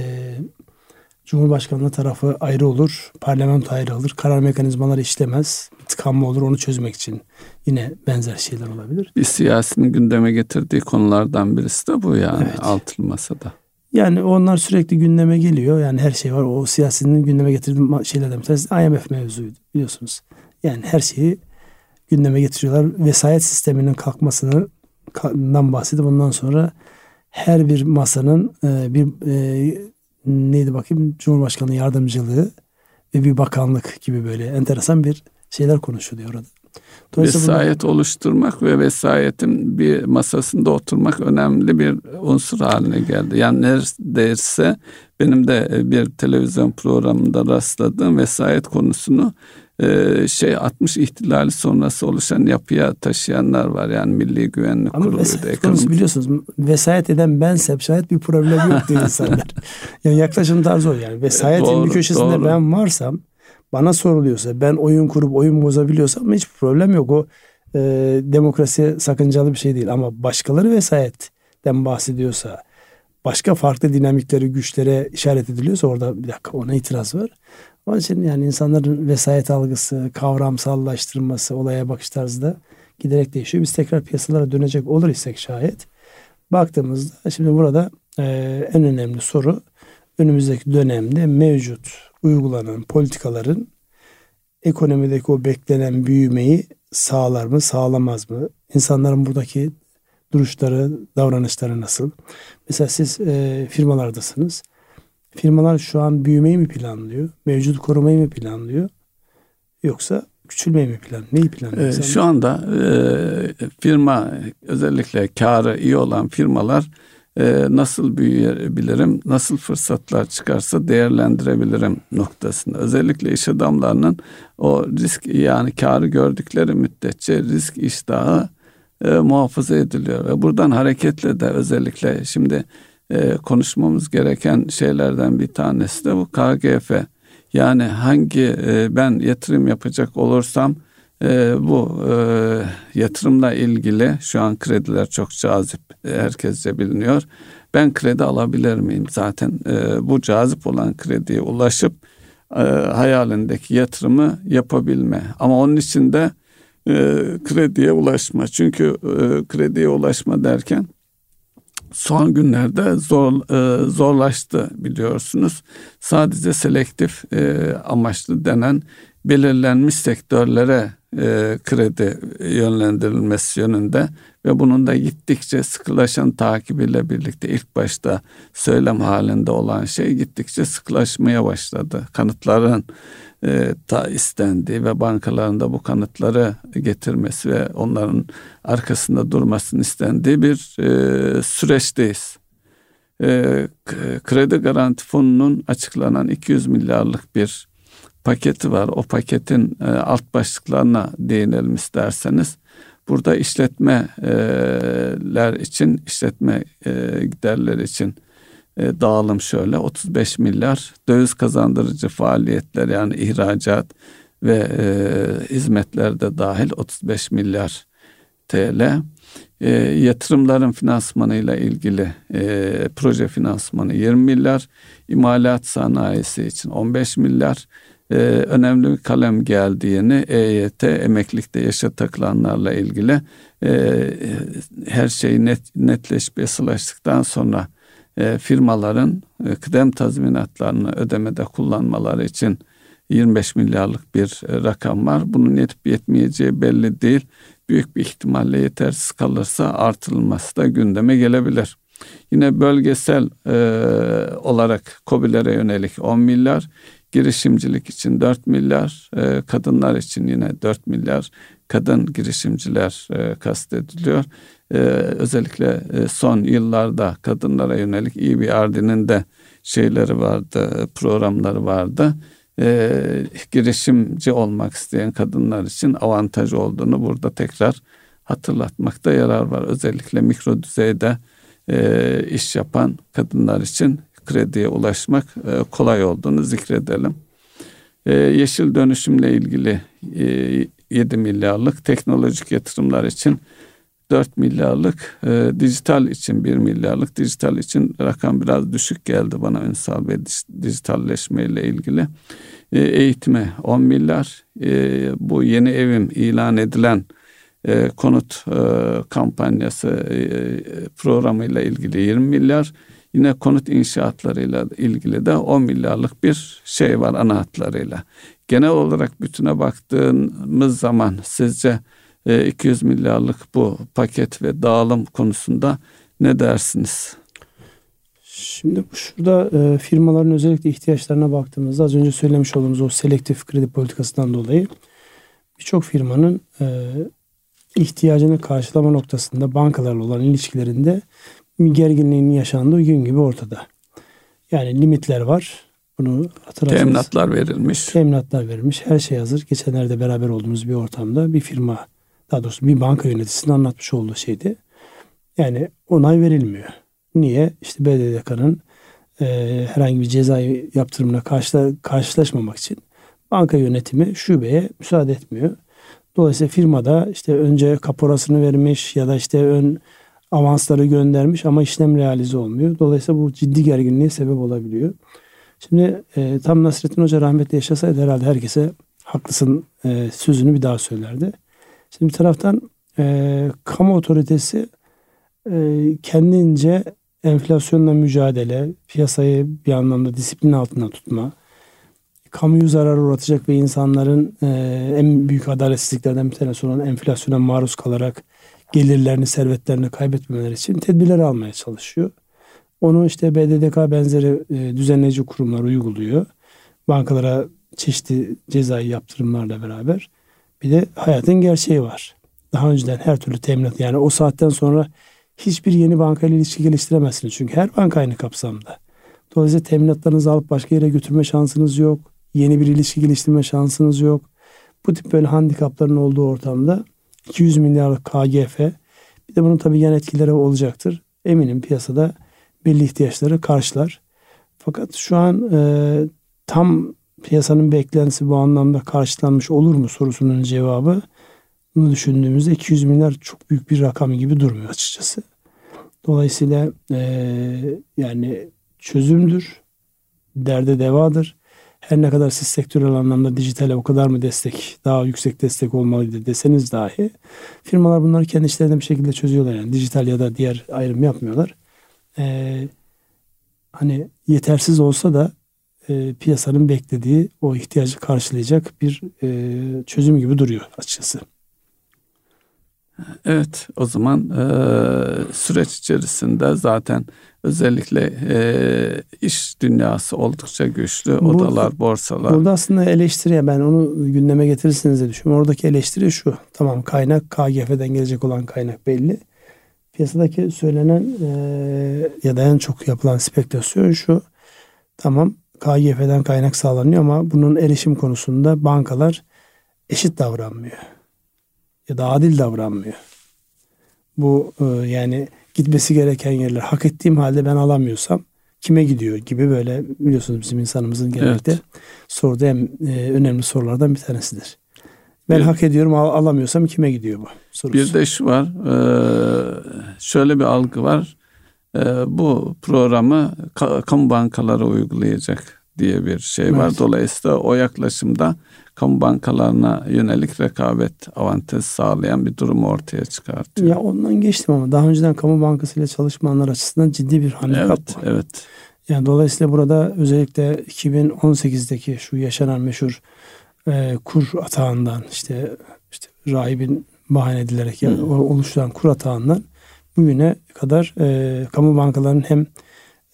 Cumhurbaşkanlığı tarafı ayrı olur, parlamento ayrı olur, karar mekanizmaları işlemez, tıkanma olur onu çözmek için yine benzer şeyler olabilir. Bir siyasinin gündeme getirdiği konulardan birisi de bu yani evet. altılı masada. Yani onlar sürekli gündeme geliyor. Yani her şey var. O siyasinin gündeme getirdiği şeylerden bir tanesi IMF mevzuydu biliyorsunuz. Yani her şeyi gündeme getiriyorlar. Vesayet sisteminin kalkmasından bahsedip bundan sonra her bir masanın e, bir e, neydi bakayım Cumhurbaşkanı yardımcılığı ve bir bakanlık gibi böyle enteresan bir şeyler konuşuluyor orada. Vesayet bunlar... oluşturmak ve vesayetin bir masasında oturmak önemli bir unsur haline geldi. Yani neredeyse benim de bir televizyon programında rastladığım vesayet konusunu e, şey 60 ihtilali sonrası oluşan yapıya taşıyanlar var. Yani Milli Güvenlik Ama Kurulu. vesayet konusu biliyorsunuz vesayet eden bensem şayet bir problem yok diyor <laughs> insanlar. yani yaklaşım tarzı o yani. Vesayetin doğru, bir köşesinde doğru. ben varsam bana soruluyorsa ben oyun kurup oyun bozabiliyorsam hiç problem yok. O e, demokrasi sakıncalı bir şey değil ama başkaları vesayetten bahsediyorsa başka farklı dinamikleri güçlere işaret ediliyorsa orada bir dakika ona itiraz var. Onun için yani insanların vesayet algısı, kavramsallaştırması, olaya bakış tarzı da giderek değişiyor. Biz tekrar piyasalara dönecek olur isek şayet baktığımızda şimdi burada e, en önemli soru önümüzdeki dönemde mevcut uygulanan politikaların ekonomideki o beklenen büyümeyi sağlar mı, sağlamaz mı? İnsanların buradaki duruşları, davranışları nasıl? Mesela siz e, firmalardasınız. Firmalar şu an büyümeyi mi planlıyor? Mevcut korumayı mı planlıyor? Yoksa küçülmeyi mi plan? Neyi planlıyor? Ee, şu anda e, firma özellikle karı iyi olan firmalar e, nasıl büyüyebilirim, nasıl fırsatlar çıkarsa değerlendirebilirim noktasında. Özellikle iş adamlarının o risk yani karı gördükleri müddetçe risk iştahı e, muhafaza ediliyor. Ve buradan hareketle de özellikle şimdi e, konuşmamız gereken şeylerden bir tanesi de bu KGF. Yani hangi e, ben yatırım yapacak olursam e, bu e, yatırımla ilgili şu an krediler çok cazip herkesce biliniyor. Ben kredi alabilir miyim? Zaten bu cazip olan krediye ulaşıp hayalindeki yatırımı yapabilme. Ama onun için de krediye ulaşma. Çünkü krediye ulaşma derken son günlerde zor e, zorlaştı biliyorsunuz. Sadece selektif e, amaçlı denen belirlenmiş sektörlere e, kredi yönlendirilmesi yönünde ve bunun da gittikçe sıkılaşan takibiyle birlikte ilk başta söylem halinde olan şey gittikçe sıkılaşmaya başladı. Kanıtların e, ta istendiği ve bankaların da bu kanıtları getirmesi ve onların arkasında durmasını istendiği bir e, süreçteyiz. E, kredi garanti fonunun açıklanan 200 milyarlık bir paketi var. O paketin e, alt başlıklarına değinelim isterseniz. Burada işletmeler için, işletme e, giderleri için e, dağılım şöyle 35 milyar döviz kazandırıcı faaliyetler yani ihracat ve e, hizmetler de dahil 35 milyar TL. E, yatırımların finansmanıyla ilgili e, proje finansmanı 20 milyar, imalat sanayisi için 15 milyar, e, önemli bir kalem geldiğini EYT emeklilikte yaşa takılanlarla ilgili e, her şey net, netleşip yasalaştıktan sonra e, firmaların e, kıdem tazminatlarını ödemede kullanmaları için 25 milyarlık bir e, rakam var. Bunun yetip yetmeyeceği belli değil. Büyük bir ihtimalle yetersiz kalırsa artırılması da gündeme gelebilir. Yine bölgesel e, olarak COBİ'lere yönelik 10 milyar, girişimcilik için 4 milyar, e, kadınlar için yine 4 milyar kadın girişimciler e, kastediliyor. E, özellikle e, son yıllarda kadınlara yönelik iyi bir ardinin de şeyleri vardı, programları vardı. E, girişimci olmak isteyen kadınlar için avantaj olduğunu burada tekrar hatırlatmakta yarar var. Özellikle mikro düzeyde e, iş yapan kadınlar için krediye ulaşmak e, kolay olduğunu zikredelim. E, yeşil dönüşümle ilgili e, 7 milyarlık teknolojik yatırımlar için 4 milyarlık e, dijital için 1 milyarlık dijital için rakam biraz düşük geldi bana Ünsal Bey dijitalleşme ile ilgili. E, eğitime 10 milyar e, bu yeni evim ilan edilen e, konut e, kampanyası e, programıyla ilgili 20 milyar yine konut inşaatlarıyla ilgili de 10 milyarlık bir şey var ana hatlarıyla. Genel olarak bütüne baktığımız zaman sizce 200 e, milyarlık bu paket ve dağılım konusunda ne dersiniz? Şimdi şurada e, firmaların özellikle ihtiyaçlarına baktığımızda az önce söylemiş olduğumuz o selektif kredi politikasından dolayı birçok firmanın e, ihtiyacını karşılama noktasında bankalarla olan ilişkilerinde bir gerginliğin yaşandığı gün gibi ortada. Yani limitler var. Bunu hatırlarsanız. Teminatlar verilmiş. Teminatlar verilmiş. Her şey hazır. Geçenlerde beraber olduğumuz bir ortamda bir firma daha doğrusu bir banka yöneticisinin anlatmış olduğu şeydi. Yani onay verilmiyor. Niye? İşte BDDK'nın e, herhangi bir cezai yaptırımına karşıla, karşılaşmamak için banka yönetimi şubeye müsaade etmiyor. Dolayısıyla firmada işte önce kaporasını vermiş ya da işte ön avansları göndermiş ama işlem realize olmuyor. Dolayısıyla bu ciddi gerginliğe sebep olabiliyor. Şimdi e, tam Nasrettin Hoca rahmetli yaşasaydı herhalde herkese haklısın e, sözünü bir daha söylerdi. Şimdi bir taraftan e, kamu otoritesi e, kendince enflasyonla mücadele, piyasayı bir anlamda disiplin altında tutma, kamuyu zarar uğratacak ve insanların e, en büyük adaletsizliklerden bir tanesi olan enflasyona maruz kalarak gelirlerini, servetlerini kaybetmemeleri için tedbirler almaya çalışıyor. Onu işte BDDK benzeri e, düzenleyici kurumlar uyguluyor. Bankalara çeşitli cezai yaptırımlarla beraber. Bir de hayatın gerçeği var. Daha önceden her türlü teminat yani o saatten sonra hiçbir yeni bankayla ilişki geliştiremezsiniz. Çünkü her banka aynı kapsamda. Dolayısıyla teminatlarınızı alıp başka yere götürme şansınız yok. Yeni bir ilişki geliştirme şansınız yok. Bu tip böyle handikapların olduğu ortamda 200 milyarlık KGF bir de bunun tabii yan etkileri olacaktır. Eminim piyasada belli ihtiyaçları karşılar. Fakat şu an e, tam piyasanın beklentisi bu anlamda karşılanmış olur mu sorusunun cevabı bunu düşündüğümüzde 200 milyar çok büyük bir rakam gibi durmuyor açıkçası. Dolayısıyla e, yani çözümdür, derde devadır. Her ne kadar siz sektörel anlamda dijitale o kadar mı destek, daha yüksek destek olmalıydı deseniz dahi firmalar bunları kendi işlerinde bir şekilde çözüyorlar. Yani dijital ya da diğer ayrım yapmıyorlar. Ee, hani yetersiz olsa da e, piyasanın beklediği o ihtiyacı karşılayacak bir e, çözüm gibi duruyor açıkçası. Evet o zaman e, süreç içerisinde zaten özellikle e, iş dünyası oldukça güçlü. Odalar, burada, borsalar. Burada aslında eleştiriye ben onu gündeme getirirsiniz diye düşünüyorum. Oradaki eleştiri şu. Tamam kaynak KGF'den gelecek olan kaynak belli. Piyasadaki söylenen e, ya da en çok yapılan spekülasyon şu. Tamam KGF'den kaynak sağlanıyor ama bunun erişim konusunda bankalar eşit davranmıyor. Ya da adil davranmıyor. Bu e, yani gitmesi gereken yerler hak ettiğim halde ben alamıyorsam kime gidiyor gibi böyle biliyorsunuz bizim insanımızın genellikle evet. sorduğu en e, önemli sorulardan bir tanesidir. Ben bir, hak ediyorum al, alamıyorsam kime gidiyor bu sorusu. Bir de şu var e, şöyle bir algı var e, bu programı kamu bankaları uygulayacak diye bir şey evet. var. Dolayısıyla o yaklaşımda kamu bankalarına yönelik rekabet avantajı sağlayan bir durum ortaya çıkartıyor. Ya ondan geçtim ama daha önceden kamu bankasıyla çalışmayanlar açısından ciddi bir handikap evet, var. Evet. Yani dolayısıyla burada özellikle 2018'deki şu yaşanan meşhur e, kur atağından işte işte rahibin bahane edilerek yani oluşturan kur atağından bugüne kadar e, kamu bankalarının hem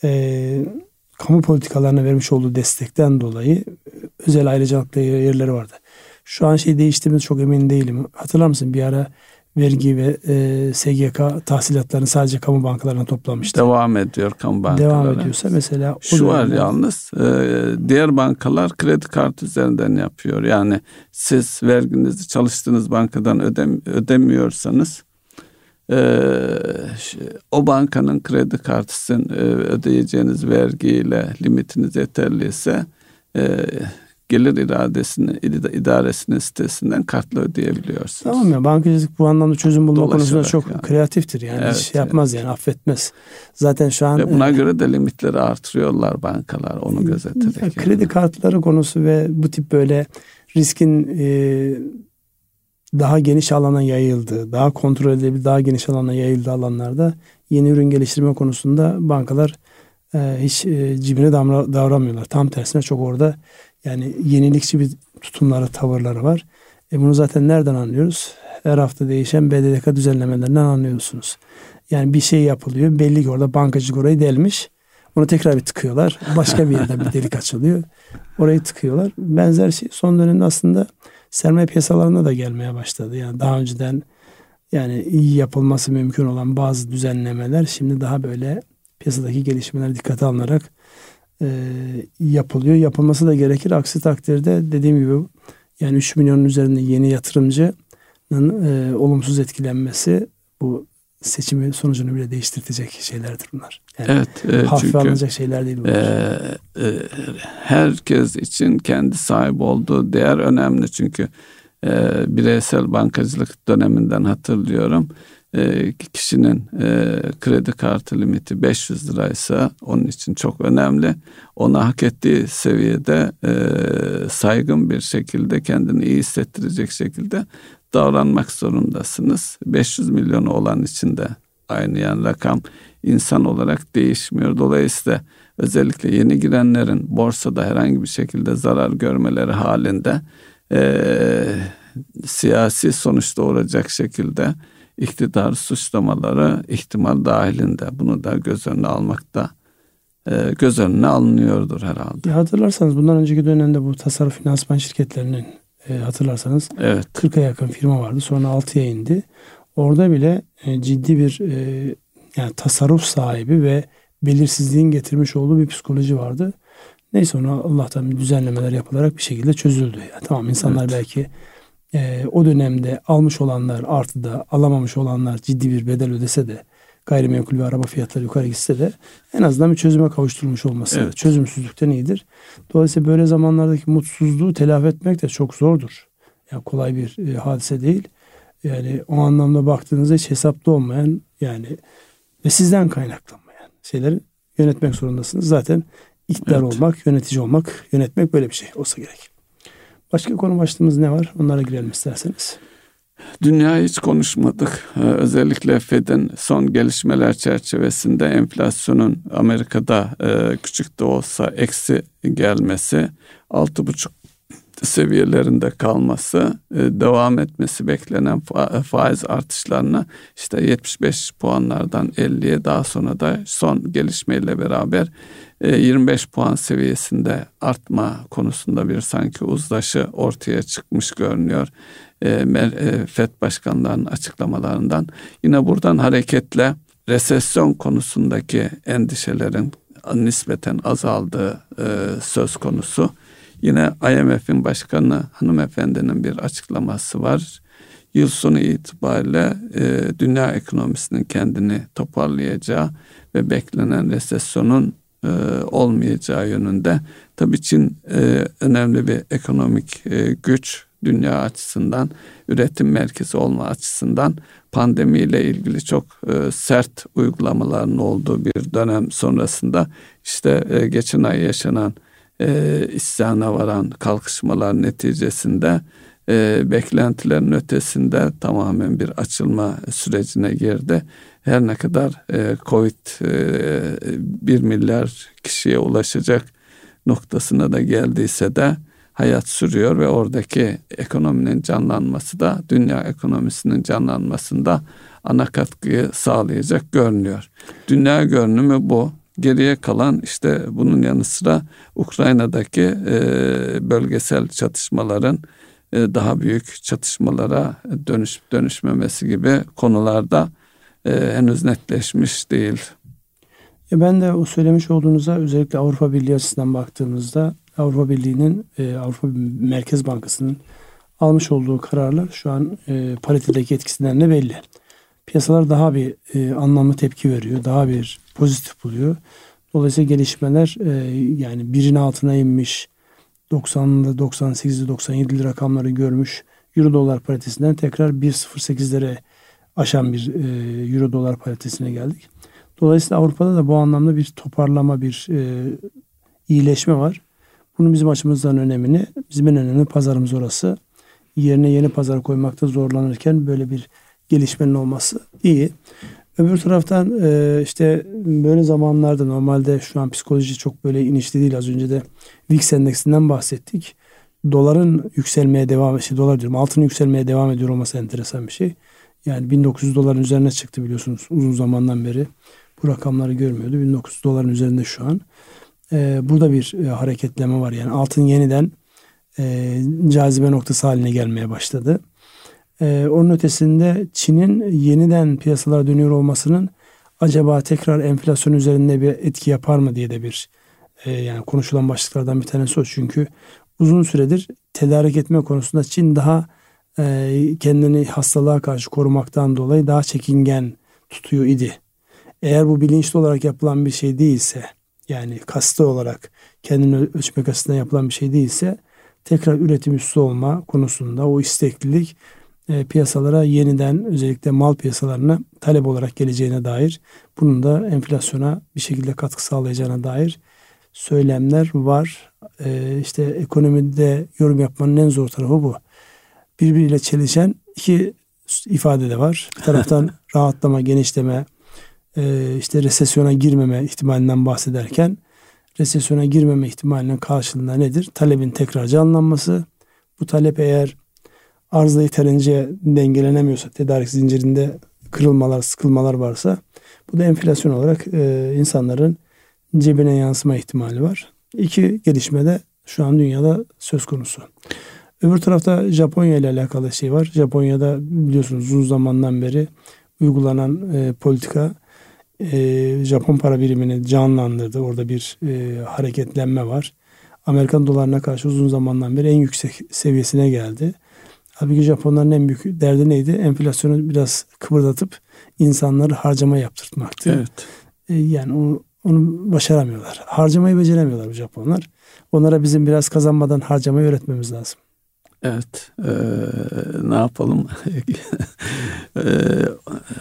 e, kamu politikalarına vermiş olduğu destekten dolayı özel ayrıcalıklı yerleri vardı. Şu an şey değiştiğimiz çok emin değilim. Hatırlar mısın bir ara vergi ve e, SGK tahsilatlarını sadece kamu bankalarına toplamıştı. Devam ediyor kamu bankaları. Devam ediyorsa mesela şu var yalnız e, diğer bankalar kredi kartı üzerinden yapıyor. Yani siz verginizi çalıştığınız bankadan ödem, ödemiyorsanız o bankanın kredi kartısın e, ödeyeceğiniz vergiyle limitiniz yeterliyse e, gelir iradesini idaresinin sitesinden kartla ödeyebiliyorsunuz. Tamam ya bankacılık bu anlamda çözüm bulma Dolaşarak konusunda çok yani. kreatiftir yani evet, şey yapmaz evet. yani affetmez. Zaten şu an ve buna e, göre de limitleri artırıyorlar bankalar onu gözeterek. Ya, kredi yani. kartları konusu ve bu tip böyle riskin e, daha geniş alana yayıldığı, daha kontrol edilebilir, daha geniş alana yayıldığı alanlarda yeni ürün geliştirme konusunda bankalar e, hiç e, cibine davranmıyorlar. Tam tersine çok orada yani yenilikçi bir tutumları, tavırları var. E bunu zaten nereden anlıyoruz? Her hafta değişen BDDK düzenlemelerinden anlıyorsunuz. Yani bir şey yapılıyor. Belli ki orada bankacılık orayı delmiş. Onu tekrar bir tıkıyorlar. Başka bir yerden bir delik açılıyor. Orayı tıkıyorlar. Benzer şey son dönemde aslında sermaye piyasalarına da gelmeye başladı. Yani daha önceden yani iyi yapılması mümkün olan bazı düzenlemeler şimdi daha böyle piyasadaki gelişmeler dikkate alınarak e, yapılıyor. Yapılması da gerekir. Aksi takdirde dediğim gibi yani 3 milyonun üzerinde yeni yatırımcının e, olumsuz etkilenmesi bu seçimi sonucunu bile değiştirtecek şeylerdir bunlar. Yani evet. E, hafife çünkü, alınacak şeyler değil bunlar. E, e, herkes için kendi sahip olduğu değer önemli çünkü e, bireysel bankacılık döneminden hatırlıyorum. E, kişinin e, kredi kartı limiti 500 liraysa onun için çok önemli. Ona hak ettiği seviyede e, saygın bir şekilde kendini iyi hissettirecek şekilde davranmak zorundasınız. 500 milyonu olan için de aynı rakam insan olarak değişmiyor. Dolayısıyla özellikle yeni girenlerin borsada herhangi bir şekilde zarar görmeleri halinde e, siyasi sonuç doğuracak şekilde iktidar suçlamaları ihtimal dahilinde. Bunu da göz önüne almakta göz önüne alınıyordur herhalde. Ya hatırlarsanız bundan önceki dönemde bu tasarruf finansman şirketlerinin e, hatırlarsanız evet. 40'a yakın firma vardı. Sonra 6'ya indi. Orada bile e, ciddi bir e, yani tasarruf sahibi ve belirsizliğin getirmiş olduğu bir psikoloji vardı. Neyse ona Allah'tan bir düzenlemeler yapılarak bir şekilde çözüldü. Yani tamam insanlar evet. belki e, o dönemde almış olanlar artıda alamamış olanlar ciddi bir bedel ödese de gayrimenkul ve araba fiyatları yukarı gitse de en azından bir çözüme kavuşturulmuş olması evet. çözümsüzlükten iyidir. Dolayısıyla böyle zamanlardaki mutsuzluğu telafi etmek de çok zordur. Yani kolay bir e, hadise değil. Yani o anlamda baktığınızda hiç hesapta olmayan yani ve sizden kaynaklanmayan şeyleri yönetmek zorundasınız. Zaten iktidar evet. olmak, yönetici olmak, yönetmek böyle bir şey olsa gerek. Başka konu başlığımız ne var? Onlara girelim isterseniz. Dünya hiç konuşmadık. Ee, özellikle Fed'in son gelişmeler çerçevesinde enflasyonun Amerika'da e, küçük de olsa eksi gelmesi, altı buçuk seviyelerinde kalması, e, devam etmesi beklenen faiz artışlarına işte 75 puanlardan 50'ye daha sonra da son gelişmeyle beraber 25 e, puan seviyesinde artma konusunda bir sanki uzlaşı ortaya çıkmış görünüyor. E, FED başkanlarının açıklamalarından. Yine buradan hareketle resesyon konusundaki endişelerin nispeten azaldığı söz konusu. Yine IMF'in başkanı hanımefendinin bir açıklaması var. Yıl sonu itibariyle e, dünya ekonomisinin kendini toparlayacağı ve beklenen resesyonun e, olmayacağı yönünde. Tabii Çin e, önemli bir ekonomik e, güç dünya açısından, üretim merkezi olma açısından pandemiyle ilgili çok e, sert uygulamaların olduğu bir dönem sonrasında işte e, geçen ay yaşanan e, isyana varan kalkışmalar neticesinde e, beklentilerin ötesinde tamamen bir açılma sürecine girdi. Her ne kadar e, Covid e, 1 milyar kişiye ulaşacak noktasına da geldiyse de hayat sürüyor ve oradaki ekonominin canlanması da dünya ekonomisinin canlanmasında ana katkıyı sağlayacak görünüyor. Dünya görünümü bu. Geriye kalan işte bunun yanı sıra Ukrayna'daki e, bölgesel çatışmaların e, daha büyük çatışmalara dönüş dönüşmemesi gibi konularda e, henüz netleşmiş değil. Ya ben de o söylemiş olduğunuza özellikle Avrupa Birliği açısından baktığımızda Avrupa Birliği'nin e, Avrupa Merkez Bankası'nın almış olduğu kararlar şu an e, paritedeki etkisinden de belli. Piyasalar daha bir e, anlamlı tepki veriyor. Daha bir pozitif buluyor. Dolayısıyla gelişmeler e, yani birin altına inmiş 90'lı 98'li 97'li rakamları görmüş. Euro dolar paritesinden tekrar 1.08'lere aşan bir e, euro dolar paritesine geldik. Dolayısıyla Avrupa'da da bu anlamda bir toparlama, bir e, iyileşme var. Bunun bizim açımızdan önemini, bizim en önemli pazarımız orası. Yerine yeni pazar koymakta zorlanırken böyle bir gelişmenin olması iyi. Öbür taraftan e, işte böyle zamanlarda normalde şu an psikoloji çok böyle inişli değil. Az önce de VIX endeksinden bahsettik. Doların yükselmeye devam, şey dolar diyorum altının yükselmeye devam ediyor olması enteresan bir şey. Yani 1900 doların üzerine çıktı biliyorsunuz uzun zamandan beri. Bu rakamları görmüyordu. 1900 doların üzerinde şu an. Ee, burada bir e, hareketleme var. Yani altın yeniden e, cazibe noktası haline gelmeye başladı. Ee, onun ötesinde Çin'in yeniden piyasalara dönüyor olmasının acaba tekrar enflasyon üzerinde bir etki yapar mı diye de bir e, yani konuşulan başlıklardan bir tanesi o. Çünkü uzun süredir tedarik etme konusunda Çin daha e, kendini hastalığa karşı korumaktan dolayı daha çekingen tutuyor idi. Eğer bu bilinçli olarak yapılan bir şey değilse yani kastı olarak kendini ölçmek açısından yapılan bir şey değilse tekrar üretim üstü olma konusunda o isteklilik e, piyasalara yeniden özellikle mal piyasalarına talep olarak geleceğine dair bunun da enflasyona bir şekilde katkı sağlayacağına dair söylemler var. E, işte ekonomide yorum yapmanın en zor tarafı bu. Birbiriyle çelişen iki ifade de var. Bir taraftan <laughs> rahatlama, genişleme, işte resesyona girmeme ihtimalinden bahsederken resesyona girmeme ihtimalinin karşılığında nedir? Talebin tekrar canlanması. Bu talep eğer arzla yeterince dengelenemiyorsa, tedarik zincirinde kırılmalar, sıkılmalar varsa bu da enflasyon olarak e, insanların cebine yansıma ihtimali var. İki gelişme de şu an dünyada söz konusu. Öbür tarafta Japonya ile alakalı şey var. Japonya'da biliyorsunuz uzun zamandan beri uygulanan e, politika e, Japon para birimini canlandırdı. Orada bir e, hareketlenme var. Amerikan dolarına karşı uzun zamandan beri en yüksek seviyesine geldi. Halbuki Japonların en büyük derdi neydi? Enflasyonu biraz kıpırdatıp insanları harcama yaptırtmaktı. Evet. E, yani onu, onu başaramıyorlar. Harcamayı beceremiyorlar bu Japonlar. Onlara bizim biraz kazanmadan harcamayı öğretmemiz lazım. Evet. Ee, ne yapalım? <laughs> ee,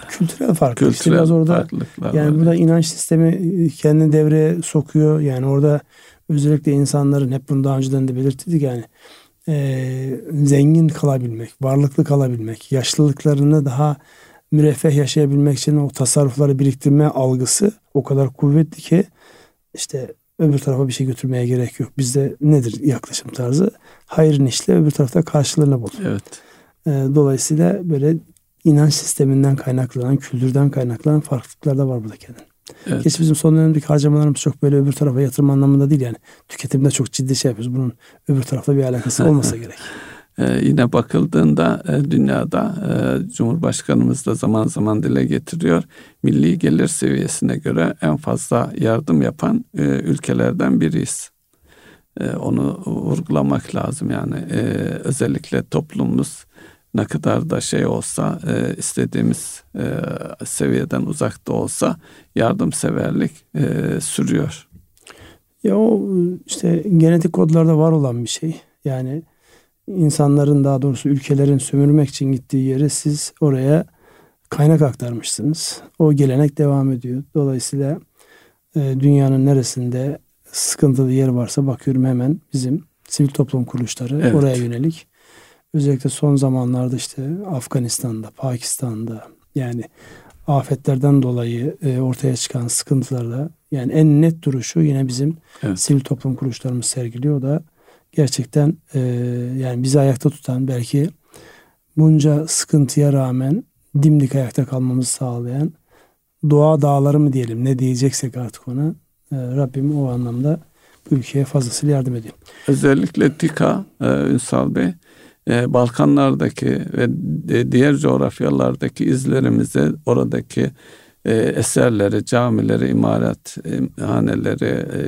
kültürel fark. Kültürel işte biraz orada yani var. burada inanç sistemi kendini devreye sokuyor. Yani orada özellikle insanların hep bunu daha önceden de belirttik yani e, zengin kalabilmek, varlıklı kalabilmek, yaşlılıklarını daha müreffeh yaşayabilmek için o tasarrufları biriktirme algısı o kadar kuvvetli ki işte öbür tarafa bir şey götürmeye gerek yok. Bizde nedir yaklaşım tarzı? Hayrın işle öbür tarafta karşılığını bul. Evet. E, dolayısıyla böyle inanç sisteminden kaynaklanan, kültürden kaynaklanan farklılıklar da var burada kendine. Evet. Geç bizim son dönemdeki harcamalarımız çok böyle öbür tarafa yatırım anlamında değil yani. Tüketimde çok ciddi şey yapıyoruz. Bunun öbür tarafta bir alakası <laughs> olmasa gerek. Ee, yine bakıldığında e, dünyada e, Cumhurbaşkanımız da zaman zaman dile getiriyor. Milli gelir seviyesine göre en fazla yardım yapan e, ülkelerden biriyiz. E, onu vurgulamak lazım yani. E, özellikle toplumumuz ne kadar da şey olsa e, istediğimiz e, seviyeden uzakta olsa yardımseverlik e, sürüyor. Ya o işte genetik kodlarda var olan bir şey. Yani insanların daha doğrusu ülkelerin sömürmek için gittiği yere siz oraya kaynak aktarmışsınız. O gelenek devam ediyor. Dolayısıyla e, dünyanın neresinde sıkıntılı yer varsa bakıyorum hemen bizim sivil toplum kuruluşları evet. oraya yönelik özellikle son zamanlarda işte Afganistan'da, Pakistan'da yani afetlerden dolayı e, ortaya çıkan sıkıntılarda yani en net duruşu yine bizim evet. sivil toplum kuruluşlarımız sergiliyor. O da gerçekten e, yani bizi ayakta tutan belki bunca sıkıntıya rağmen dimdik ayakta kalmamızı sağlayan doğa dağları mı diyelim ne diyeceksek artık ona Rabbim o anlamda bu ülkeye fazlasıyla yardım ediyor. Özellikle TİKA e, Ünsal Bey e, Balkanlardaki ve diğer coğrafyalardaki izlerimizi oradaki e, eserleri, camileri, imarethaneleri e,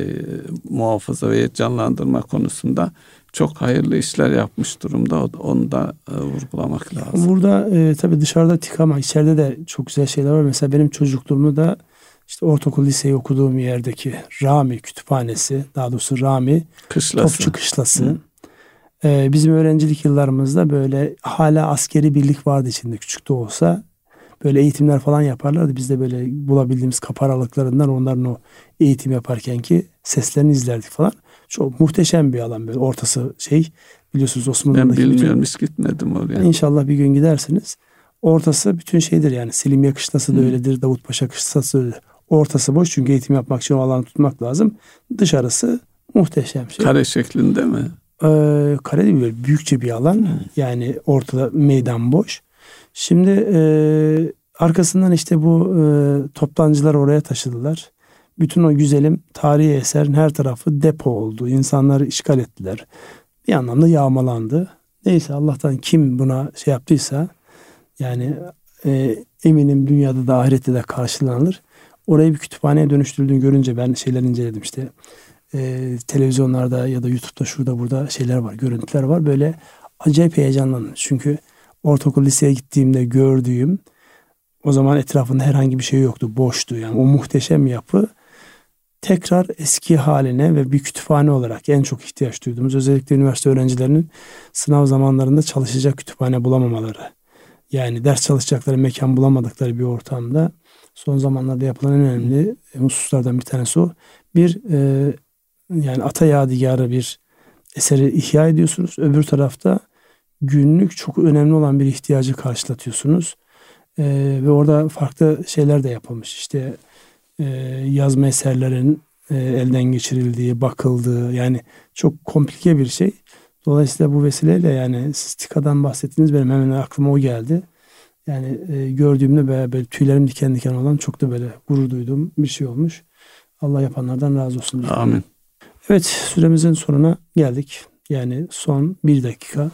muhafaza ve canlandırma konusunda çok hayırlı işler yapmış durumda. Onu da vurgulamak lazım. Burada e, tabii dışarıda tik ama içeride de çok güzel şeyler var. Mesela benim çocukluğumu da işte ortaokul liseyi okuduğum yerdeki Rami kütüphanesi, daha doğrusu Rami Kışlası. Topçu Kışlası. Ee, bizim öğrencilik yıllarımızda böyle hala askeri birlik vardı içinde küçük de olsa. Böyle eğitimler falan yaparlardı. Biz de böyle bulabildiğimiz kapı aralıklarından onların o eğitim yaparken ki seslerini izlerdik falan. Çok muhteşem bir alan böyle ortası şey biliyorsunuz Ben Osmanlı'daki bilmiyorum bütün- hiç gitmedim oraya. İnşallah bir gün gidersiniz. Ortası bütün şeydir yani. Silimiye kışlası da Hı. öyledir. Davutpaşa kışlası da öyledir. Ortası boş çünkü eğitim yapmak için o alanı tutmak lazım. Dışarısı muhteşem şey. Kare şeklinde mi? Ee, kare değil böyle büyükçe bir alan. Yani ortada meydan boş. Şimdi e, arkasından işte bu e, toptancılar oraya taşıdılar. Bütün o güzelim tarihi eserin her tarafı depo oldu. İnsanları işgal ettiler. Bir anlamda yağmalandı. Neyse Allah'tan kim buna şey yaptıysa yani e, eminim dünyada da ahirette de karşılanır. Orayı bir kütüphaneye dönüştürüldüğünü görünce ben şeyler inceledim işte. E, televizyonlarda ya da YouTube'da şurada burada şeyler var, görüntüler var. Böyle acayip heyecanlandım. Çünkü ortaokul liseye gittiğimde gördüğüm o zaman etrafında herhangi bir şey yoktu. Boştu. Yani o muhteşem yapı tekrar eski haline ve bir kütüphane olarak en çok ihtiyaç duyduğumuz özellikle üniversite öğrencilerinin sınav zamanlarında çalışacak kütüphane bulamamaları. Yani ders çalışacakları mekan bulamadıkları bir ortamda son zamanlarda yapılan en önemli hususlardan bir tanesi o. Bir e, yani ata yadigarı bir eseri ihya ediyorsunuz. Öbür tarafta günlük çok önemli olan bir ihtiyacı karşılatıyorsunuz. E, ve orada farklı şeyler de yapılmış. İşte e, yazma eserlerin e, elden geçirildiği, bakıldığı yani çok komplike bir şey. Dolayısıyla bu vesileyle yani siz bahsettiniz benim hemen aklıma o geldi. Yani e, gördüğümde böyle, böyle tüylerim diken diken olan çok da böyle gurur duyduğum bir şey olmuş. Allah yapanlardan razı olsun. diyorum. Amin. Evet süremizin sonuna geldik. Yani son bir dakika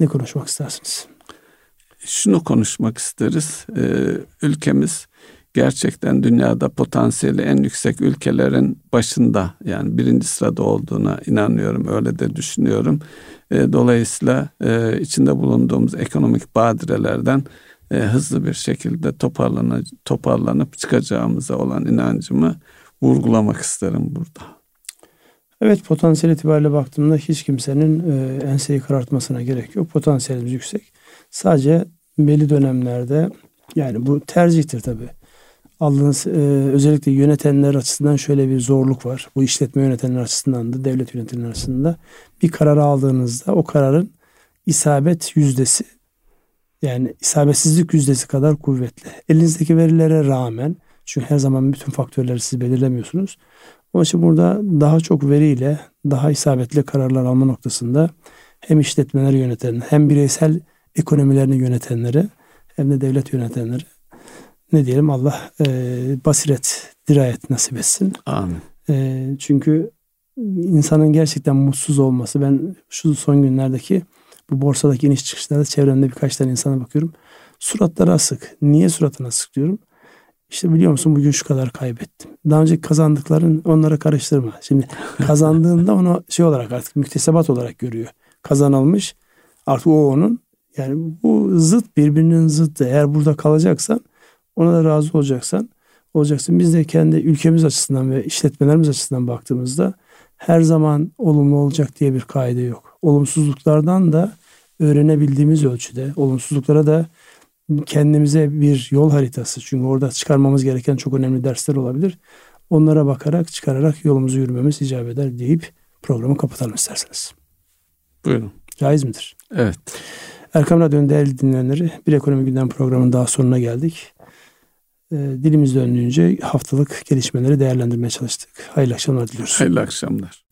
ne konuşmak istersiniz? Şunu konuşmak isteriz. Ee, ülkemiz gerçekten dünyada potansiyeli en yüksek ülkelerin başında yani birinci sırada olduğuna inanıyorum. Öyle de düşünüyorum. Ee, dolayısıyla e, içinde bulunduğumuz ekonomik badirelerden e, hızlı bir şekilde toparlanıp, toparlanıp çıkacağımıza olan inancımı vurgulamak isterim burada. Evet potansiyel itibariyle baktığımda hiç kimsenin e, enseyi karartmasına gerek yok. Potansiyelimiz yüksek. Sadece belli dönemlerde yani bu tercihtir tabii. Aldığınız e, özellikle yönetenler açısından şöyle bir zorluk var. Bu işletme yönetenler açısından da devlet yönetenler açısından da bir kararı aldığınızda o kararın isabet yüzdesi yani isabetsizlik yüzdesi kadar kuvvetli. Elinizdeki verilere rağmen çünkü her zaman bütün faktörleri siz belirlemiyorsunuz. Onun için burada daha çok veriyle daha isabetli kararlar alma noktasında hem işletmeleri yöneten hem bireysel ekonomilerini yönetenleri hem de devlet yönetenleri ne diyelim Allah e, basiret, dirayet nasip etsin. Amin. E, çünkü insanın gerçekten mutsuz olması ben şu son günlerdeki bu borsadaki iniş çıkışlarda çevremde birkaç tane insana bakıyorum. Suratları asık. Niye suratını asık diyorum? İşte biliyor musun bugün şu kadar kaybettim. Daha önce kazandıkların onlara karıştırma. Şimdi <laughs> kazandığında onu şey olarak artık müktesebat olarak görüyor. Kazanılmış artık o onun. Yani bu zıt birbirinin zıttı. Eğer burada kalacaksan ona da razı olacaksan olacaksın. Biz de kendi ülkemiz açısından ve işletmelerimiz açısından baktığımızda her zaman olumlu olacak diye bir kaide yok. Olumsuzluklardan da öğrenebildiğimiz ölçüde olumsuzluklara da kendimize bir yol haritası çünkü orada çıkarmamız gereken çok önemli dersler olabilir. Onlara bakarak çıkararak yolumuzu yürümemiz icap eder deyip programı kapatalım isterseniz. Buyurun. Caiz midir? Evet. Erkam Radyo'nun değerli dinleyenleri bir ekonomi gündem programının daha sonuna geldik. Ee, dilimiz döndüğünce haftalık gelişmeleri değerlendirmeye çalıştık. Hayırlı akşamlar diliyoruz. Hayırlı akşamlar.